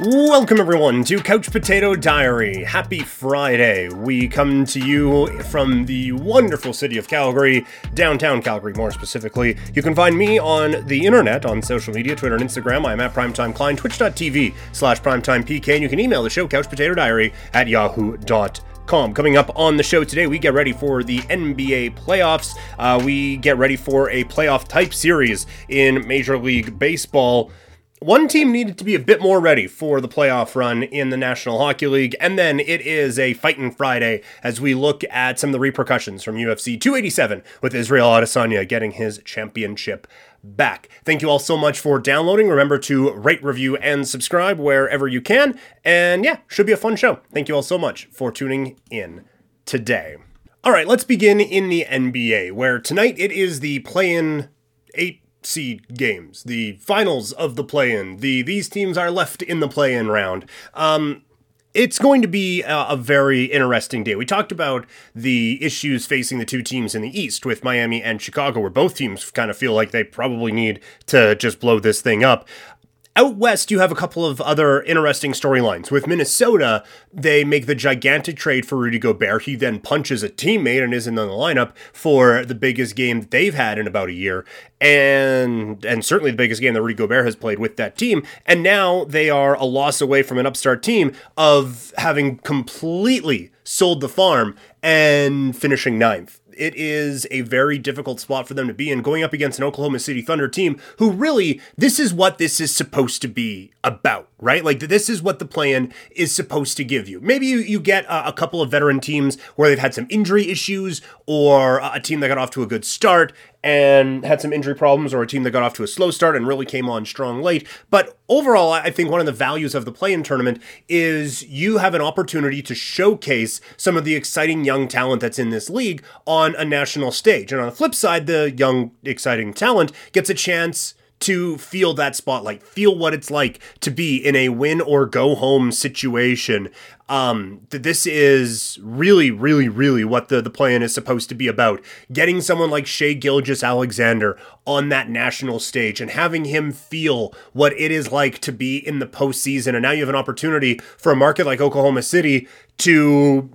Welcome, everyone, to Couch Potato Diary. Happy Friday. We come to you from the wonderful city of Calgary, downtown Calgary, more specifically. You can find me on the internet, on social media, Twitter and Instagram. I'm at Primetime Klein, twitch.tv slash primetimepk, and you can email the show, couchpotatodiary at yahoo.com. Coming up on the show today, we get ready for the NBA playoffs. Uh, we get ready for a playoff type series in Major League Baseball one team needed to be a bit more ready for the playoff run in the National Hockey League, and then it is a fighting Friday as we look at some of the repercussions from UFC 287 with Israel Adesanya getting his championship back. Thank you all so much for downloading. Remember to rate, review, and subscribe wherever you can. And yeah, should be a fun show. Thank you all so much for tuning in today. All right, let's begin in the NBA, where tonight it is the play-in eight seed games, the finals of the play-in. The these teams are left in the play-in round. Um, it's going to be a, a, very interesting day. We talked about the issues facing the two teams in the East with Miami and Chicago, where both teams kind of feel like they probably need to just blow this thing up. Out west, you have a couple of other interesting storylines. With Minnesota, they make the gigantic trade for Rudy Gobert. He then punches a teammate and isn't in the lineup for the biggest game that they've had in about a year, and and certainly the biggest game that Rudy Gobert has played with that team. And now they are a loss away from an upstart team of having completely sold the farm and finishing ninth it is a very difficult spot for them to be in going up against an Oklahoma City Thunder team who really, this is what this is supposed to be about, right? Like this is what the plan is supposed to give you. Maybe you, you get a, a couple of veteran teams where they've had some injury issues or a team that got off to a good start and had some injury problems or a team that got off to a slow start and really came on strong late. But overall, I think one of the values of the play-in tournament is you have an opportunity to showcase some of the exciting young talent that's in this league on a national stage. And on the flip side, the young exciting talent gets a chance to feel that spotlight, feel what it's like to be in a win or go home situation. Um, this is really, really, really what the, the plan is supposed to be about. Getting someone like Shai Gilgeous-Alexander on that national stage and having him feel what it is like to be in the postseason. And now you have an opportunity for a market like Oklahoma City to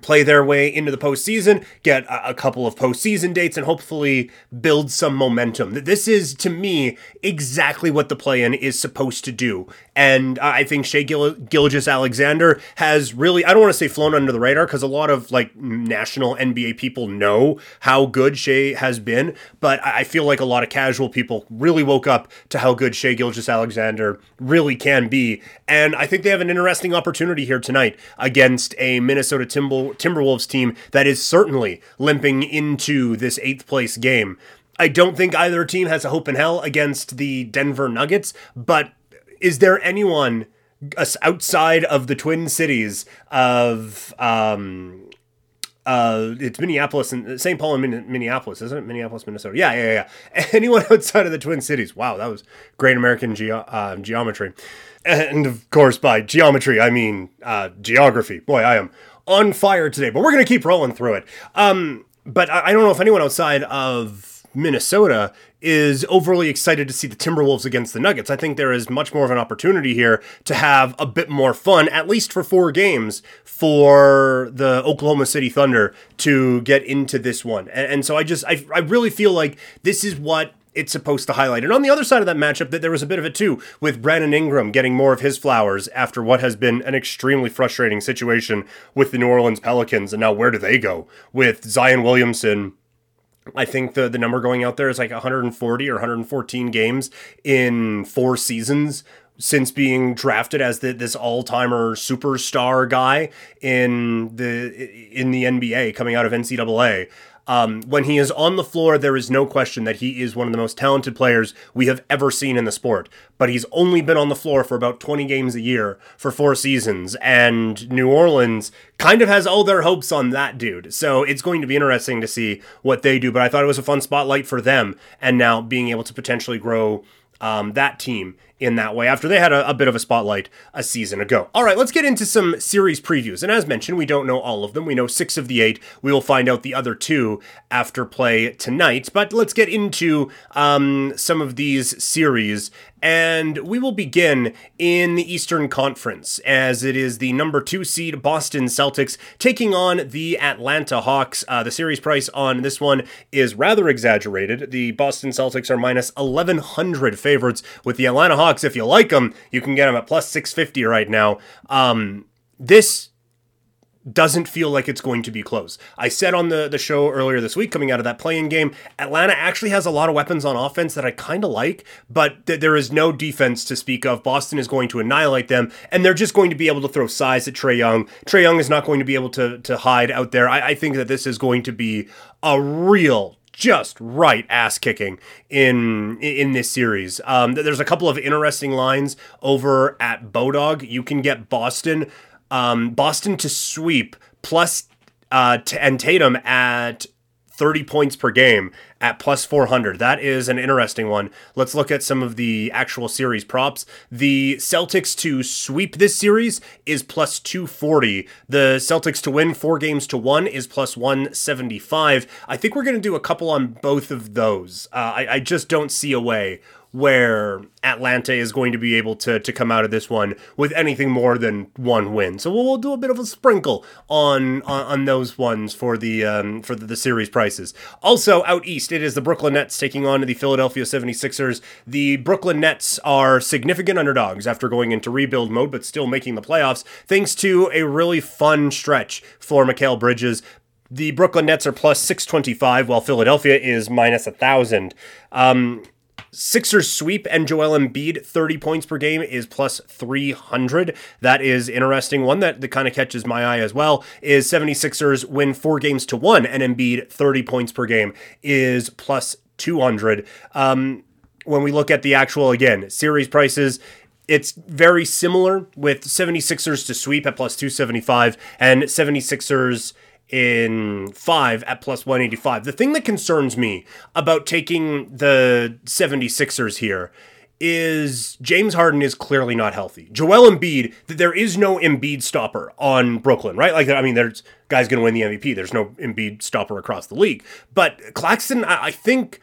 play their way into the postseason, get a, couple of postseason dates, and hopefully build some momentum. This is, to me, exactly what the play-in is supposed to do. And I think Shai Gil- Gilgeous-Alexander has really, I don't want to say flown under the radar because a lot of like national NBA people know how good Shai has been, but I feel like a lot of casual people really woke up to how good Shai Gilgeous-Alexander really can be. And I think they have an interesting opportunity here tonight against a Minnesota Timberwolves Timberwolves team that is certainly limping into this eighth place game. I don't think either team has a hope in hell against the Denver Nuggets, but is there anyone outside of the Twin Cities of um, uh, it's Minneapolis and St. Paul and Minneapolis, isn't it? Minneapolis, Minnesota. Yeah, yeah, yeah. Anyone outside of the Twin Cities? Wow, that was great American ge- uh, geometry. And of course, by geometry, I mean uh, geography. Boy, I am on fire today, but we're going to keep rolling through it. Um, but I, I don't know if anyone outside of Minnesota is overly excited to see the Timberwolves against the Nuggets. I think there is much more of an opportunity here to have a bit more fun, at least for four games, for the Oklahoma City Thunder to get into this one. And, and so I just, I, I really feel like this is what it's supposed to highlight. And on the other side of that matchup, that there was a bit of it too, with Brandon Ingram getting more of his flowers after what has been an extremely frustrating situation with the New Orleans Pelicans. And now where do they go with Zion Williamson? I think the the number going out there is like 140 or 114 games in four seasons since being drafted as the, this all-timer superstar guy in the in the NBA coming out of NCAA. Um, when he is on the floor, there is no question that he is one of the most talented players we have ever seen in the sport. But he's only been on the floor for about 20 games a year for four seasons, and New Orleans kind of has all their hopes on that dude. So it's going to be interesting to see what they do. But I thought it was a fun spotlight for them, and now being able to potentially grow um, that team in that way after they had a, a, bit of a spotlight a season ago. All right, let's get into some series previews. And as mentioned, we don't know all of them. We know six of the eight. We will find out the other two after play tonight. But let's get into um, some of these series and we will begin in the Eastern Conference, as it is the number two seed Boston Celtics taking on the Atlanta Hawks. Uh, the series price on this one is rather exaggerated. The Boston Celtics are minus 1,100 favorites, with the Atlanta Hawks, if you like them, you can get them at plus 650 right now. Um, this doesn't feel like it's going to be close. I said on the, the show earlier this week, coming out of that playing game, Atlanta actually has a lot of weapons on offense that I kind of like, but th- there is no defense to speak of. Boston is going to annihilate them, and they're just going to be able to throw size at Trae Young. Trae Young is not going to be able to, to hide out there. I, I think that this is going to be a real just right ass kicking in in this series. Um, there's a couple of interesting lines over at Bodog. You can get Boston um, Boston to sweep plus uh, t- and Tatum at 30 points per game at plus 400. That is an interesting one. Let's look at some of the actual series props. The Celtics to sweep this series is plus 240. The Celtics to win four games to one is plus 175. I think we're going to do a couple on both of those. Uh, I, I just don't see a way where Atlanta is going to be able to to come out of this one with anything more than one win. So we'll, we'll do a bit of a sprinkle on on, on those ones for the um, for the, the, series prices. Also out east, it is the Brooklyn Nets taking on the Philadelphia 76ers. The Brooklyn Nets are significant underdogs after going into rebuild mode, but still making the playoffs thanks to a really fun stretch for Mikal Bridges. The Brooklyn Nets are plus 625, while Philadelphia is minus 1,000. Um, Sixers sweep and Joel Embiid 30 points per game is plus 300. That is interesting. One that, that kind of catches my eye as well is 76ers win four games to one and Embiid 30 points per game is plus 200. Um, when we look at the actual, again, series prices, it's very similar with 76ers to sweep at plus 275 and 76ers in five at plus 185. The thing that concerns me about taking the 76ers here is James Harden is clearly not healthy. Joel Embiid, there is no Embiid stopper on Brooklyn, right? Like, I mean, there's guys going to win the MVP. There's no Embiid stopper across the league. But Claxton, I think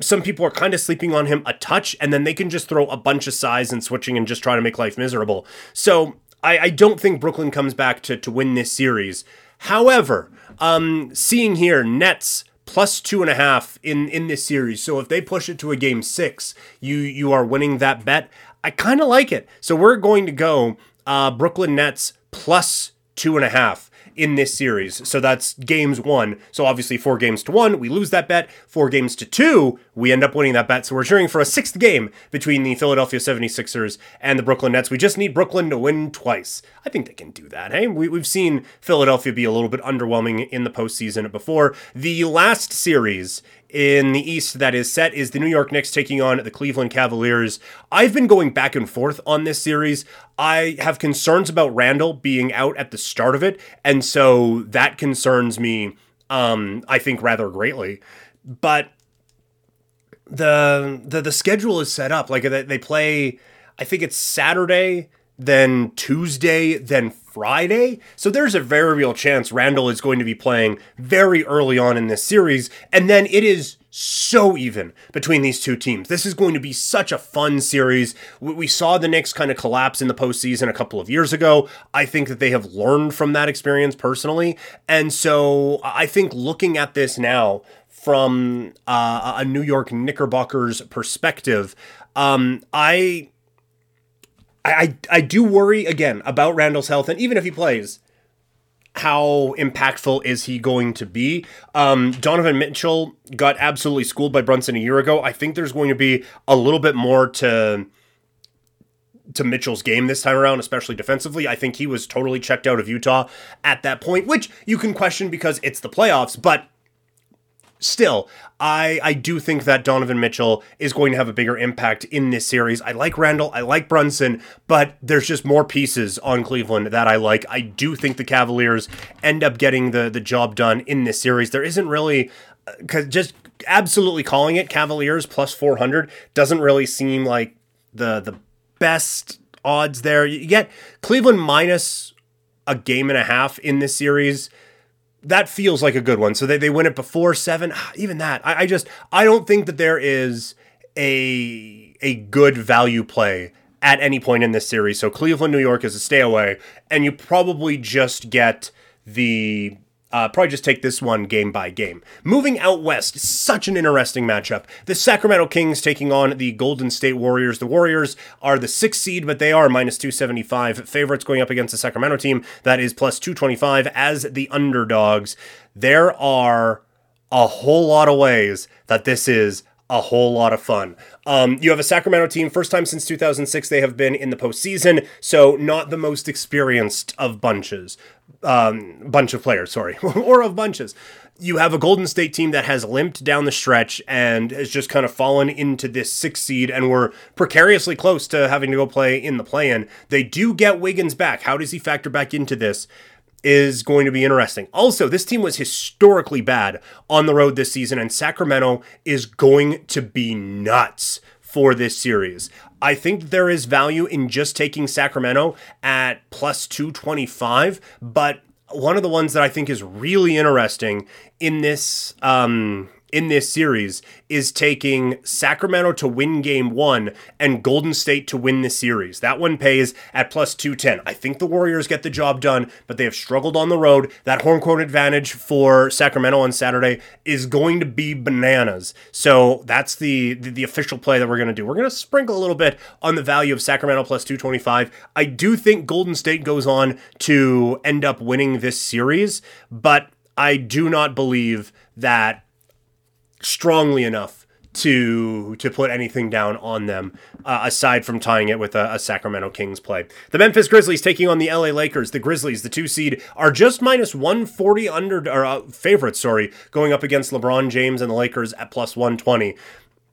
some people are kind of sleeping on him a touch, and then they can just throw a bunch of size and switching and just try to make life miserable. So I, I don't think Brooklyn comes back to, to win this series. However, um, seeing here Nets plus two and a half in in this series. So if they push it to a game six, you you are winning that bet. I kind of like it. So we're going to go uh, Brooklyn Nets plus two and a half in this series. So that's games one. So obviously, four games to one, we lose that bet. Four games to two, we end up winning that bet. So we're cheering for a sixth game between the Philadelphia 76ers and the Brooklyn Nets. We just need Brooklyn to win twice. I think they can do that. Hey, we, we've seen Philadelphia be a little bit underwhelming in the postseason before. The last series in the East that is set is the New York Knicks taking on the Cleveland Cavaliers. I've been going back and forth on this series. I have concerns about Randle being out at the start of it, and so that concerns me, um, I think, rather greatly. But the the the schedule is set up like they play. I think it's Saturday, then Tuesday, then Friday. So there's a very real chance Randle is going to be playing very early on in this series. And then it is so even between these two teams. This is going to be such a fun series. We saw the Knicks kind of collapse in the postseason a couple of years ago. I think that they have learned from that experience personally. And so I think looking at this now from uh, a New York Knickerbockers perspective, um, I I, I, do worry again about Randle's health, and even if he plays, how impactful is he going to be? Um, Donovan Mitchell got absolutely schooled by Brunson a year ago. I think there's going to be a little bit more to to Mitchell's game this time around, especially defensively. I think he was totally checked out of Utah at that point, which you can question because it's the playoffs, but still, I I do think that Donovan Mitchell is going to have a bigger impact in this series. I like Randle, I like Brunson, but there's just more pieces on Cleveland that I like. I do think the Cavaliers end up getting the the job done in this series. There isn't really uh, just absolutely calling it Cavaliers plus 400 doesn't really seem like the the best odds there. You get Cleveland minus a game and a half in this series. That feels like a good one. So they, they win it before seven. Ah, even that, I, I just I don't think that there is a a good value play at any point in this series. So Cleveland, New York is a stay away, and you probably just get the uh, probably just take this one game by game. Moving out west, such an interesting matchup. The Sacramento Kings taking on the Golden State Warriors. The Warriors are the sixth seed, but they are minus 275 favorites going up against the Sacramento team that is plus 225 as the underdogs. There are a whole lot of ways that this is a whole lot of fun. Um, you have a Sacramento team, first time since 2006 they have been in the postseason, so not the most experienced of bunches, um, bunch of players, sorry, or of bunches. You have a Golden State team that has limped down the stretch and has just kind of fallen into this six seed, and we're precariously close to having to go play in the play in. They do get Wiggins back. How does he factor back into this? Is going to be interesting. Also, this team was historically bad on the road this season, and Sacramento is going to be nuts for this series. I think there is value in just taking Sacramento at plus 225, but one of the ones that I think is really interesting in this um, in this series is taking Sacramento to win game one and Golden State to win the series. That one pays at plus 210. I think the Warriors get the job done, but they have struggled on the road. That home court advantage for Sacramento on Saturday is going to be bananas. So that's the, the, the official play that we're going to do. We're going to sprinkle a little bit on the value of Sacramento plus 225. I do think Golden State goes on to end up winning this series, but I do not believe that strongly enough to to put anything down on them uh, aside from tying it with a, a, Sacramento Kings play. The Memphis Grizzlies taking on the LA Lakers. The Grizzlies, the two seed, are just minus 140 under or uh, favorites, sorry, going up against LeBron James and the Lakers at plus 120.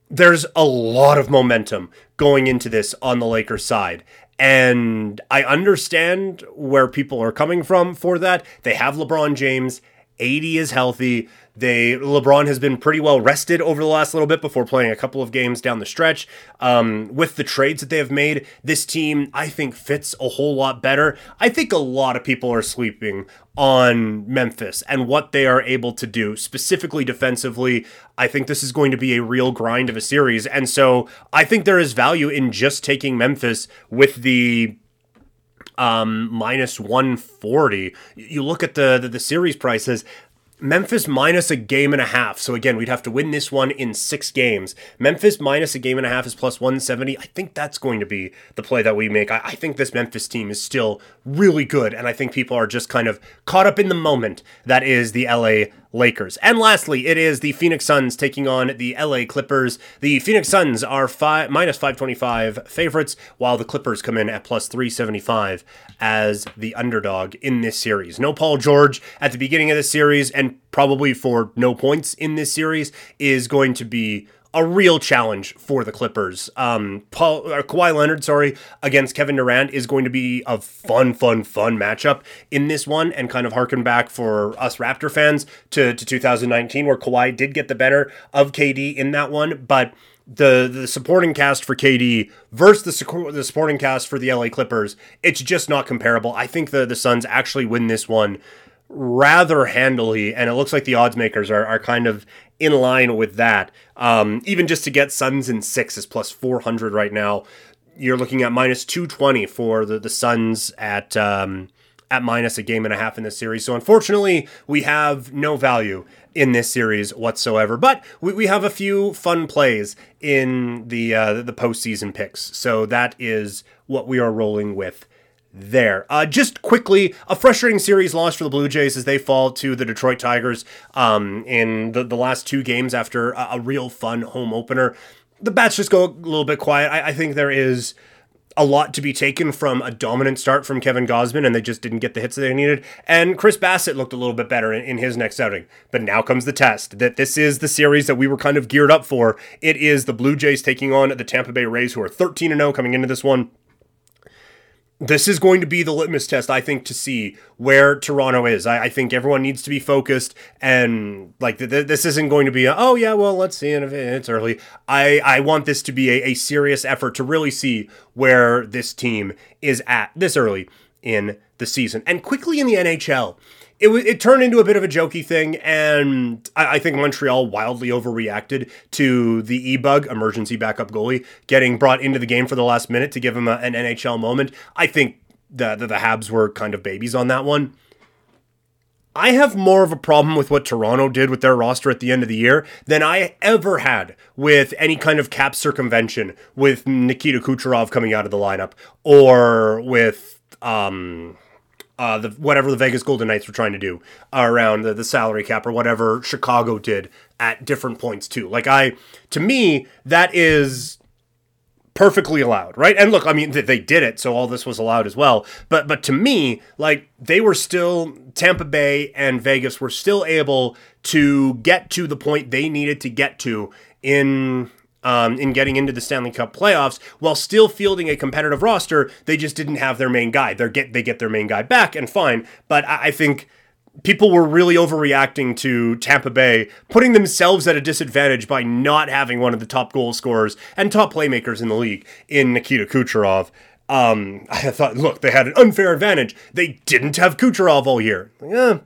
There's a lot of momentum going into this on the Lakers side. And I understand where people are coming from for that. They have LeBron James. AD is healthy. They LeBron has been pretty well rested over the last little bit before playing a couple of games down the stretch. Um, with the trades that they have made, this team I think fits a whole lot better. I think a lot of people are sleeping on Memphis and what they are able to do, specifically defensively. I think this is going to be a real grind of a series, and so I think there is value in just taking Memphis with the um, minus 140. You look at the, the, the series prices, Memphis minus a game and a half. So again, we'd have to win this one in six games. Memphis minus a game and a half is plus 170. I think that's going to be the play that we make. I, I, think this Memphis team is still really good, and I think people are just kind of caught up in the moment that is the LA Lakers. And lastly, it is the Phoenix Suns taking on the LA Clippers. The Phoenix Suns are five, minus 525 favorites, while the Clippers come in at plus 375 as the underdog in this series. No Paul George at the beginning of the series, and probably for no points in this series, is going to be a real challenge for the Clippers. Um, Paul or Kawhi Leonard, sorry, against Kevin Durant is going to be a fun, fun, fun matchup in this one, and kind of harken back for us Raptor fans to, to 2019, where Kawhi did get the better of KD in that one, but the the supporting cast for KD versus the the supporting cast for the LA Clippers, it's just not comparable. I think the the Suns actually win this one rather handily, and it looks like the odds makers are, are kind of in line with that. Um, even just to get Suns in six is plus 400 right now. You're looking at minus 220 for the, the Suns at um, at minus a game and a half in this series. So unfortunately, we have no value in this series whatsoever. But we, we have a few fun plays in the uh, the postseason picks. So that is what we are rolling with there. Uh, just quickly, a frustrating series loss for the Blue Jays as they fall to the Detroit Tigers um, in the, the last two games after a, a, real fun home opener. The bats just go a little bit quiet. I, I think there is a lot to be taken from a dominant start from Kevin Gausman, and they just didn't get the hits that they needed. And Chris Bassitt looked a little bit better in, in, his next outing. But now comes the test that this is the series that we were kind of geared up for. It is the Blue Jays taking on the Tampa Bay Rays, who are 13 0 coming into this one this is going to be the litmus test, I think, to see where Toronto is. I, I think everyone needs to be focused, and like th- th- this isn't going to be, a, oh yeah, well let's see, and if it's early. I I want this to be a, a serious effort to really see where this team is at this early in the season, and quickly in the NHL it, it turned into a bit of a jokey thing, and I, I think Montreal wildly overreacted to the e-bug emergency backup goalie getting brought into the game for the last minute to give him a, an NHL moment. I think the, the the Habs were kind of babies on that one. I have more of a problem with what Toronto did with their roster at the end of the year than I ever had with any kind of cap circumvention with Nikita Kucherov coming out of the lineup or with um uh, the whatever the Vegas Golden Knights were trying to do around the, the salary cap or whatever Chicago did at different points too. Like I, to me, that is perfectly allowed, right? And look, I mean, they did it, so all this was allowed as well. But but to me, like they were still Tampa Bay and Vegas were still able to get to the point they needed to get to in um, in getting into the Stanley Cup playoffs while still fielding a competitive roster. They just didn't have their main guy. They get they get their main guy back and fine. But I, I think people were really overreacting to Tampa Bay, putting themselves at a disadvantage by not having one of the top goal scorers and top playmakers in the league in Nikita Kucherov. Um, I thought, look, they had an unfair advantage. They didn't have Kucherov all year. Eh,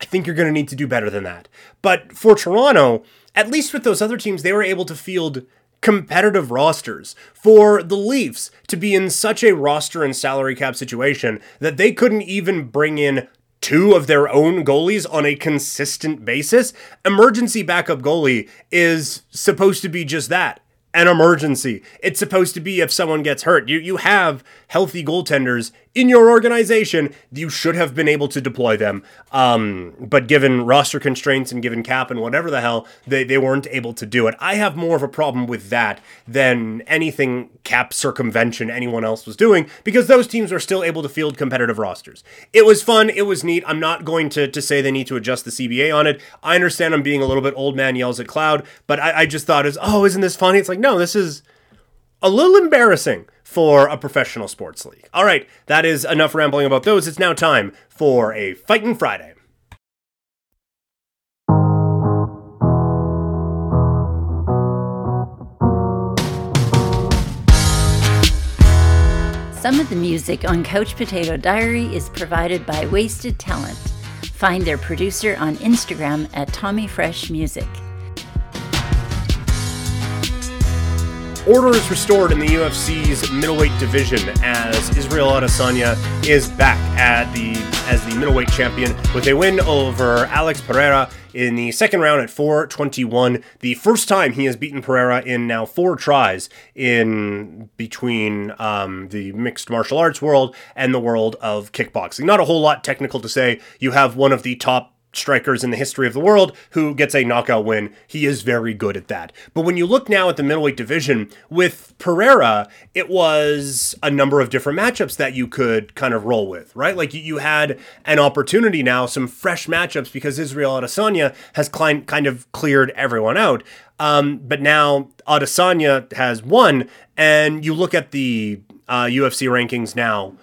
I think you're going to need to do better than that. But for Toronto, at least with those other teams, they were able to field competitive rosters. For the Leafs to be in such a roster and salary cap situation that they couldn't even bring in two of their own goalies on a consistent basis, emergency backup goalie is supposed to be just that an emergency. It's supposed to be if someone gets hurt. You you have healthy goaltenders in your organization, you should have been able to deploy them. Um, but given roster constraints and given cap and whatever the hell, they, they weren't able to do it. I have more of a problem with that than anything cap circumvention anyone else was doing because those teams are still able to field competitive rosters. It was fun. It was neat. I'm not going to, to say they need to adjust the CBA on it. I understand I'm being a little bit old man yells at cloud, but I, I just thought is, oh, isn't this funny? It's like, no, this is a little embarrassing for a professional sports league. All right, that is enough rambling about those. It's now time for a Fightin' Friday. Some of the music on Couch Potato Diary is provided by Wasted Talent. Find their producer on Instagram at Tommy Fresh Music. Order is restored in the UFC's middleweight division as Israel Adesanya is back at the as the middleweight champion with a win over Alex Pereira in the second round at 421. The first time he has beaten Pereira in now four tries in between um, the mixed martial arts world and the world of kickboxing. Not a whole lot technical to say. You have one of the top strikers in the history of the world who gets a knockout win. He is very good at that. But when you look now at the middleweight division, with Pereira, it was a number of different matchups that you could kind of roll with, right? Like you had an opportunity now, some fresh matchups because Israel Adesanya has kind of cleared everyone out. Um, but now Adesanya has won, and you look at the uh, UFC rankings now.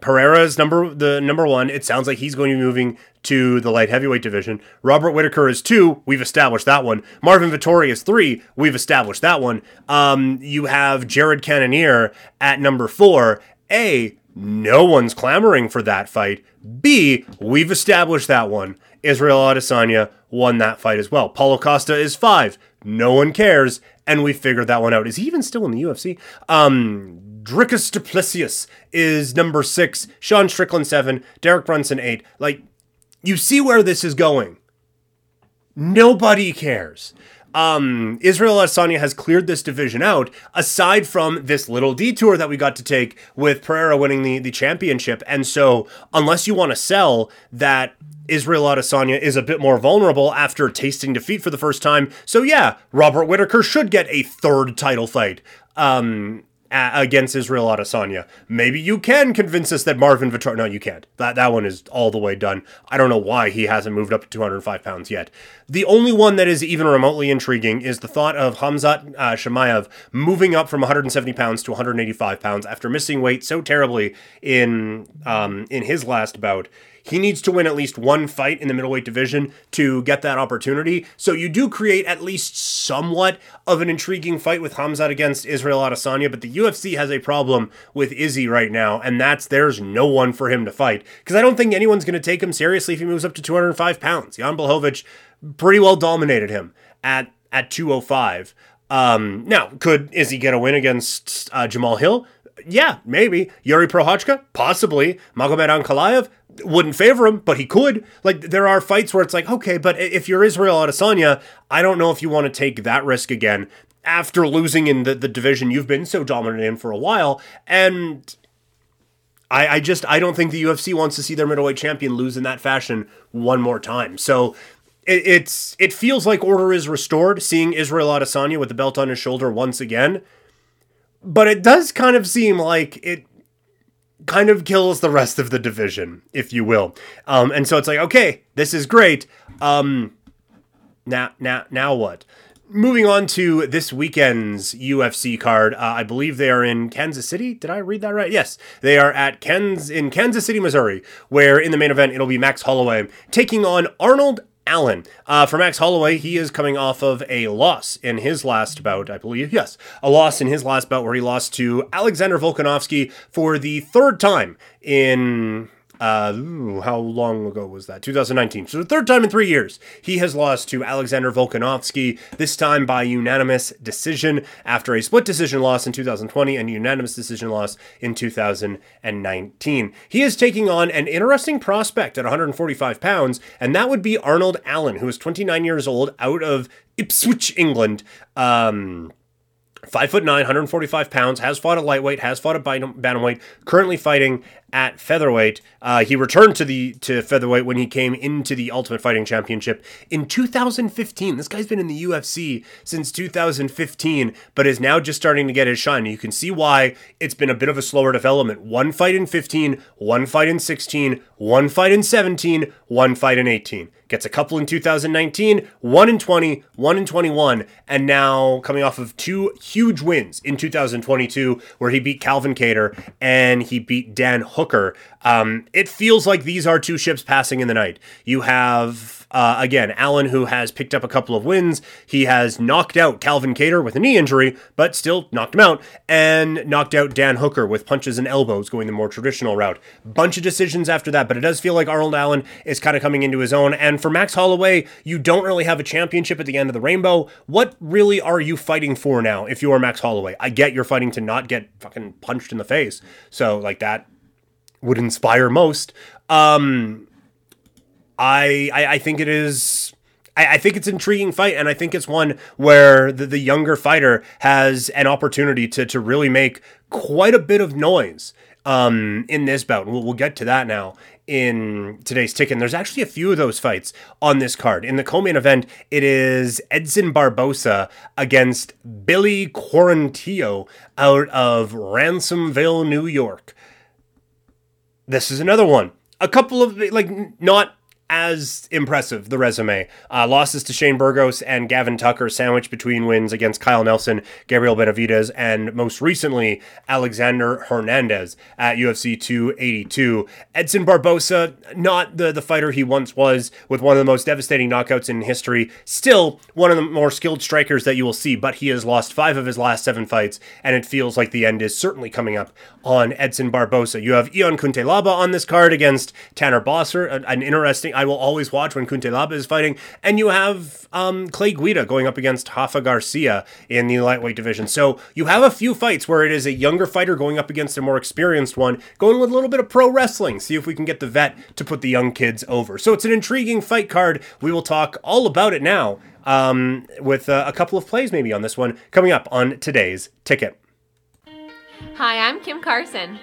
Pereira is number the number one. It sounds like he's going to be moving to the light heavyweight division. Robert Whitaker is two. We've established that one. Marvin Vettori is three. We've established that one. Um, you have Jared Cannonier at number four. A, no one's clamoring for that fight. B, we've established that one. Israel Adesanya won that fight as well. Paulo Costa is five. No one cares. And we figured that one out. Is he even still in the UFC? Um, Dricus Du Plessis is number six. Sean Strickland seven. Derek Brunson eight. Like, you see where this is going. Nobody cares. Um, Israel Adesanya has cleared this division out, aside from this little detour that we got to take with Pereira winning the, the championship. And so, unless you want to sell that Israel Adesanya is a bit more vulnerable after tasting defeat for the first time, so yeah, Robert Whitaker should get a third title fight. Um, against Israel Adesanya. Maybe you can convince us that Marvin Vettori. No, you can't. That that one is all the way done. I don't know why he hasn't moved up to 205 pounds yet. The only one that is even remotely intriguing is the thought of Hamzat uh, Chimaev moving up from 170 pounds to 185 pounds after missing weight so terribly in um, in his last bout. He needs to win at least one fight in the middleweight division to get that opportunity. So you do create at least somewhat of an intriguing fight with Hamzat against Israel Adesanya, but the UFC has a problem with Izzy right now, and that's there's no one for him to fight. Because I don't think anyone's going to take him seriously if he moves up to 205 pounds. Jan Blachowicz pretty well dominated him at, at 205. Um, now, could Izzy get a win against uh, Jamahal Hill? Yeah, maybe. Jiri Prochazka? Possibly. Magomed Ankalaev? Wouldn't favor him, but he could. Like, there are fights where it's like, okay, but if you're Israel Adesanya, I don't know if you want to take that risk again after losing in the, the division you've been so dominant in for a while. And I, I just I don't think the UFC wants to see their middleweight champion lose in that fashion one more time. So it, it's it feels like order is restored, seeing Israel Adesanya with the belt on his shoulder once again. But it does kind of seem like it kind of kills the rest of the division, if you will. Um, and so it's like, okay, this is great. Um, now, now, now what? Moving on to this weekend's UFC card, uh, I believe they are in Kansas City. Did I read that right? Yes, they are at Kans in Kansas City, Missouri, where in the main event it'll be Max Holloway taking on Arnold Allen. Uh, for Max Holloway, he is coming off of a loss in his last bout, I believe. Yes, a loss in his last bout where he lost to Alexander Volkanovski for the third time in uh, how long ago was that? 2019. So the third time in three years, he has lost to Alexander Volkanovski, this time by unanimous decision after a split decision loss in 2020 and unanimous decision loss in 2019. He is taking on an interesting prospect at 145 pounds, and that would be Arnold Allen, who is 29 years old, out of Ipswich, England. Um, Five foot nine, 145 pounds, has fought at lightweight, has fought at bantamweight, currently fighting at featherweight. Uh, he returned to the to featherweight when he came into the Ultimate Fighting Championship in 2015. This guy's been in the UFC since 2015, but is now just starting to get his shine. You can see why it's been a bit of a slower development. One fight in 15, one fight in 16, one fight in 17, one fight in 18 gets a couple in 2019, one in 20, one in 21, and now coming off of two huge wins in 2022, where he beat Calvin Kattar and he beat Dan Hooker. Um, it feels like these are two ships passing in the night. You have uh, again, Allen, who has picked up a couple of wins, he has knocked out Calvin Kattar with a knee injury, but still knocked him out, and knocked out Dan Hooker with punches and elbows, going the more traditional route. Bunch of decisions after that, but it does feel like Arnold Allen is kind of coming into his own. And for Max Holloway, you don't really have a championship at the end of the rainbow. What really are you fighting for now if you are Max Holloway? I get you're fighting to not get fucking punched in the face. So, like, that would inspire most. Um, I, I, I think it is. I, think it's an intriguing fight, and I think it's one where the, the younger fighter has an opportunity to to really make quite a bit of noise um, in this bout. We'll, we'll get to that now in today's ticket. There's actually a few of those fights on this card. In the co-main event, it is Edson Barboza against Billy Quarantillo out of Ransomville, New York. This is another one. A couple of like not as impressive, the resume. Uh, losses to Shane Burgos and Gavin Tucker, sandwiched between wins against Kyle Nelson, Gabriel Benavides, and most recently, Alexander Hernandez at UFC 282. Edson Barboza, not the, the fighter he once was, with one of the most devastating knockouts in history, still one of the more skilled strikers that you will see, but he has lost five of his last seven fights, and it feels like the end is certainly coming up on Edson Barboza. You have Ion Cutelaba on this card against Tanner Boser, an interesting I will always watch when Cutelaba is fighting. And you have um, Clay Guida going up against Rafa Garcia in the lightweight division. So you have a few fights where it is a younger fighter going up against a more experienced one, going with a little bit of pro wrestling. See if we can get the vet to put the young kids over. So it's an intriguing fight card. We will talk all about it now um, with uh, a couple of plays maybe on this one coming up on today's ticket. Hi, I'm Kim Carson.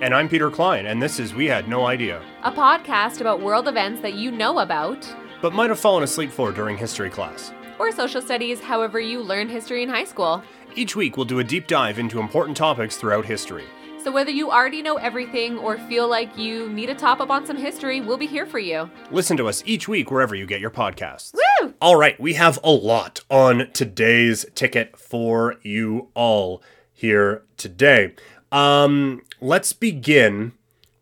And I'm Peter Klein, and this is We Had No Idea, a podcast about world events that you know about, but might have fallen asleep for during history class, or social studies, however you learned history in high school. Each week, we'll do a deep dive into important topics throughout history. So, whether you already know everything or feel like you need a top up on some history, we'll be here for you. Listen to us each week wherever you get your podcasts. Woo! All right, we have a lot on today's ticket for you all here today. Um, let's begin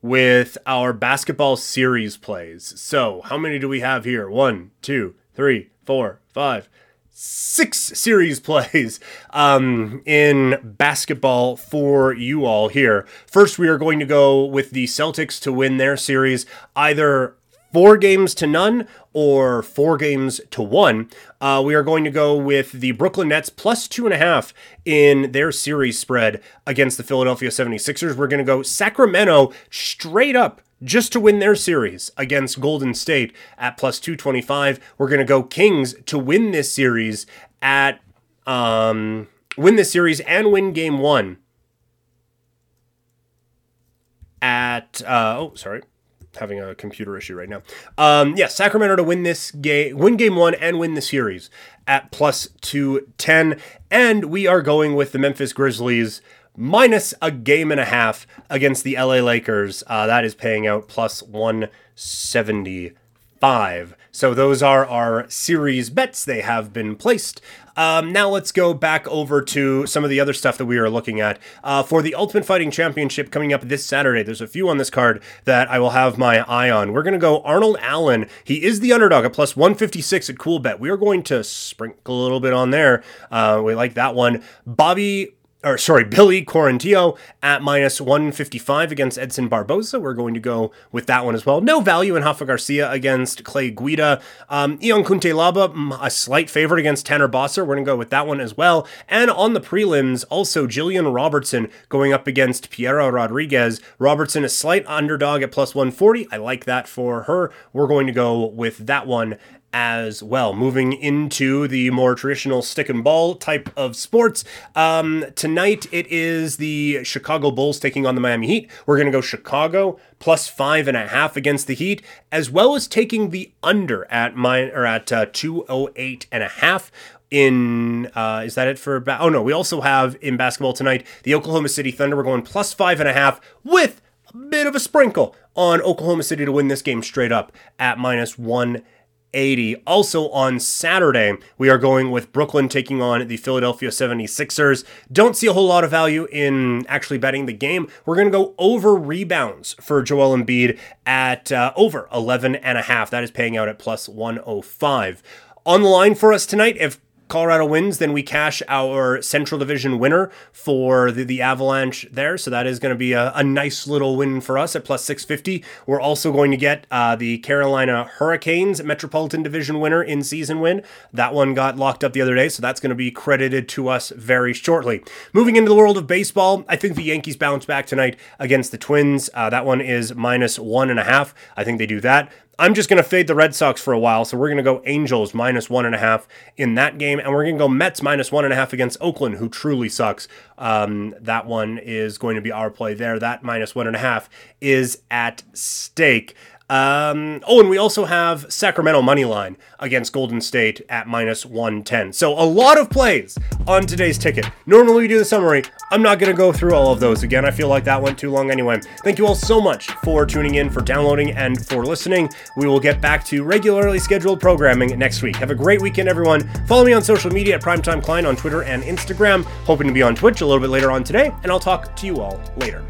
with our basketball series plays. So, how many do we have here? One, two, three, four, five, six series plays um, in basketball for you all here. First, we are going to go with the Celtics to win their series either four games to none or four games to one. Uh, we are going to go with the Brooklyn Nets plus two and a half in their series spread against the Philadelphia 76ers. We're going to go Sacramento straight up just to win their series against Golden State at plus 225. We're going to go Kings to win this series at um, win this series and win game one at uh, oh sorry having a computer issue right now. Um, yeah, Sacramento to win this game, win game one, and win the series at plus 210. And we are going with the Memphis Grizzlies minus a game and a half against the LA Lakers. Uh, that is paying out plus 175. So those are our series bets. They have been placed. Um, now let's go back over to some of the other stuff that we are looking at. Uh, for the Ultimate Fighting Championship coming up this Saturday, there's a few on this card that I will have my eye on. We're going to go Arnold Allen. He is the underdog at plus 156 at Coolbet. We are going to sprinkle a little bit on there. Uh, we like that one. Bobby or sorry, Billy Quarantillo at minus 155 against Edson Barboza. We're going to go with that one as well. No value in Rafa Garcia against Clay Guida. Um, Ion Cutelaba, mm, a slight favorite against Tanner Boser. We're going to go with that one as well. And on the prelims, also Jillian Robertson going up against Piera Rodriguez. Robertson, a slight underdog at plus 140. I like that for her. We're going to go with that one as well. Moving into the more traditional stick and ball type of sports. Um, tonight it is the Chicago Bulls taking on the Miami Heat. We're going to go Chicago plus five and a half against the Heat, as well as taking the under at mine or at uh, 208 and a half in uh, is that it for ba- oh no we also have in basketball tonight the oklahoma city thunder we're going plus five and a half with a bit of a sprinkle on oklahoma city to win this game straight up at minus one 80. Also on Saturday, we are going with Brooklyn taking on the Philadelphia 76ers. Don't see a whole lot of value in actually betting the game. We're going to go over rebounds for Joel Embiid at uh, over 11 and a half. That is paying out at plus 105. On the line for us tonight, if Colorado wins, then we cash our Central Division winner for the, the Avalanche there. So that is going to be a, a, nice little win for us at plus 650. We're also going to get uh, the Carolina Hurricanes Metropolitan Division winner in season win. That one got locked up the other day, so that's going to be credited to us very shortly. Moving into the world of baseball, I think the Yankees bounce back tonight against the Twins. Uh, that one is minus one and a half. I think they do that. I'm just going to fade the Red Sox for a while. So we're going to go Angels minus one and a half in that game. And we're going to go Mets minus one and a half against Oakland, who truly sucks. Um, that one is going to be our play there. That minus one and a half is at stake. Um, oh, and we also have Sacramento money line against Golden State at minus 110. So a lot of plays on today's ticket. Normally we do the summary. I'm not going to go through all of those again. I feel like that went too long anyway. Thank you all so much for tuning in, for downloading, and for listening. We will get back to regularly scheduled programming next week. Have a great weekend, everyone. Follow me on social media at Primetime Klein on Twitter and Instagram. Hoping to be on Twitch a little bit later on today, and I'll talk to you all later.